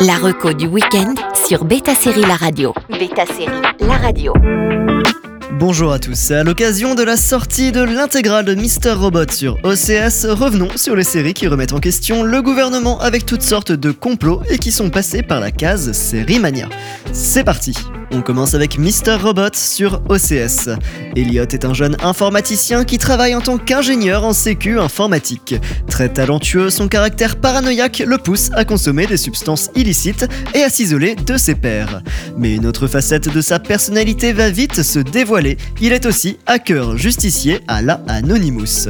La reco du week-end sur Beta Série La Radio. Beta Série La Radio. Bonjour à tous. À l'occasion de la sortie de l'intégrale de Mister Robot sur OCS, revenons sur les séries qui remettent en question le gouvernement avec toutes sortes de complots et qui sont passés par la case Série Mania. C'est parti on commence avec Mr. Robot sur OCS. Elliot est un jeune informaticien qui travaille en tant qu'ingénieur en sécu informatique. Très talentueux, son caractère paranoïaque le pousse à consommer des substances illicites et à s'isoler de ses pairs. Mais une autre facette de sa personnalité va vite se dévoiler. Il est aussi hacker justicier à la Anonymous.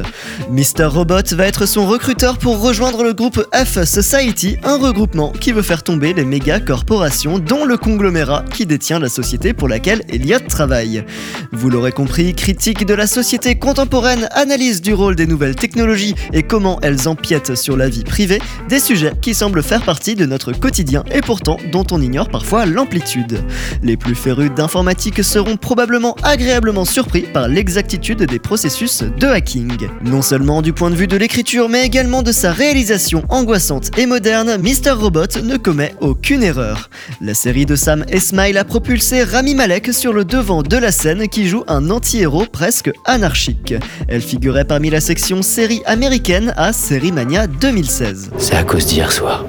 Mr. Robot va être son recruteur pour rejoindre le groupe F Society, un regroupement qui veut faire tomber les méga corporations dont le conglomérat qui détient la société pour laquelle Elliot travaille. Vous l'aurez compris, critique de la société contemporaine, analyse du rôle des nouvelles technologies et comment elles empiètent sur la vie privée, des sujets qui semblent faire partie de notre quotidien et pourtant dont on ignore parfois l'amplitude. Les plus férus d'informatique seront probablement agréablement surpris par l'exactitude des processus de hacking. Non seulement du point de vue de l'écriture, mais également de sa réalisation angoissante et moderne, Mr. Robot ne commet aucune erreur. La série de Sam Esmail a propulsé c'est Rami Malek sur le devant de la scène qui joue un anti-héros presque anarchique. Elle figurait parmi la section série américaine à Série Mania 2016. C'est à cause d'hier soir.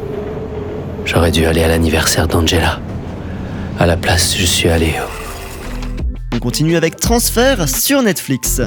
J'aurais dû aller à l'anniversaire d'Angela. À la place, je suis allé au continue avec Transfert sur Netflix.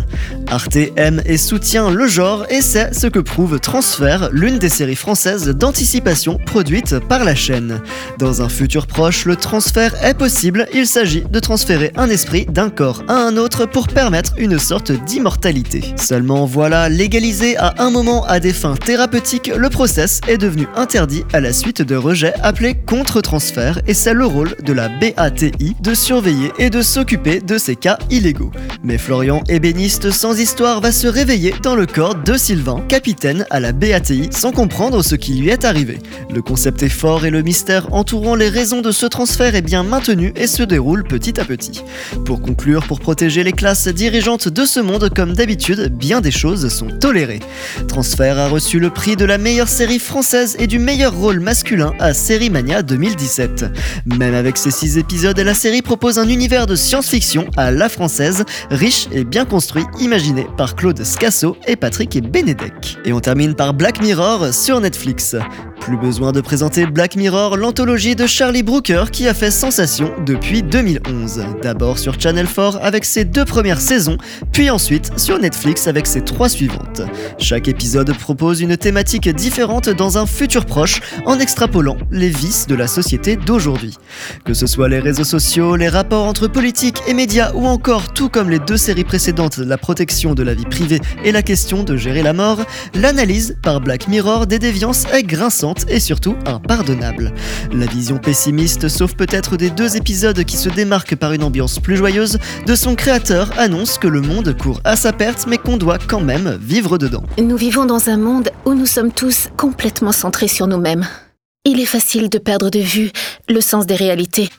Arte aime et soutient le genre et c'est ce que prouve Transfert, l'une des séries françaises d'anticipation produite par la chaîne. Dans un futur proche, le transfert est possible, il s'agit de transférer un esprit d'un corps à un autre pour permettre une sorte d'immortalité. Seulement voilà, légalisé à un moment à des fins thérapeutiques, le process est devenu interdit à la suite de rejets appelés contre-transfert et c'est le rôle de la BATI de surveiller et de s'occuper de cas illégaux. Mais Florian, ébéniste sans histoire, va se réveiller dans le corps de Sylvain, capitaine à la BATI, sans comprendre ce qui lui est arrivé. Le concept est fort et le mystère entourant les raisons de ce transfert est bien maintenu et se déroule petit à petit. Pour conclure, pour protéger les classes dirigeantes de ce monde, comme d'habitude, bien des choses sont tolérées. Transfert a reçu le prix de la meilleure série française et du meilleur rôle masculin à Série Mania 2017. Même avec ses 6 épisodes, la série propose un univers de science-fiction à la française, riche et bien construit, imaginé par Claude Scasso et Patrick Benedek. Et on termine par Black Mirror sur Netflix. Plus besoin de présenter Black Mirror, l'anthologie de Charlie Brooker qui a fait sensation depuis 2011. D'abord sur Channel 4 avec ses deux premières saisons, puis ensuite sur Netflix avec ses trois suivantes. Chaque épisode propose une thématique différente dans un futur proche en extrapolant les vices de la société d'aujourd'hui. Que ce soit les réseaux sociaux, les rapports entre politique et médias ou encore, tout comme les deux séries précédentes, la protection de la vie privée et la question de gérer la mort, l'analyse par Black Mirror des déviances est grinçante et surtout impardonnable. La vision pessimiste, sauf peut-être des deux épisodes qui se démarquent par une ambiance plus joyeuse, de son créateur annonce que le monde court à sa perte mais qu'on doit quand même vivre dedans. Nous vivons dans un monde où nous sommes tous complètement centrés sur nous-mêmes. Il est facile de perdre de vue le sens des réalités.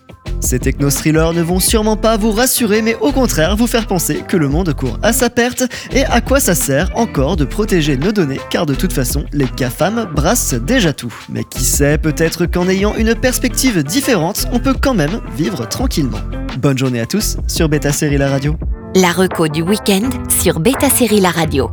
Ces techno-thrillers ne vont sûrement pas vous rassurer, mais au contraire vous faire penser que le monde court à sa perte et à quoi ça sert encore de protéger nos données, car de toute façon, les GAFAM brassent déjà tout. Mais qui sait, peut-être qu'en ayant une perspective différente, on peut quand même vivre tranquillement. Bonne journée à tous sur Beta Série La Radio. La reco du week-end sur Beta Série La Radio.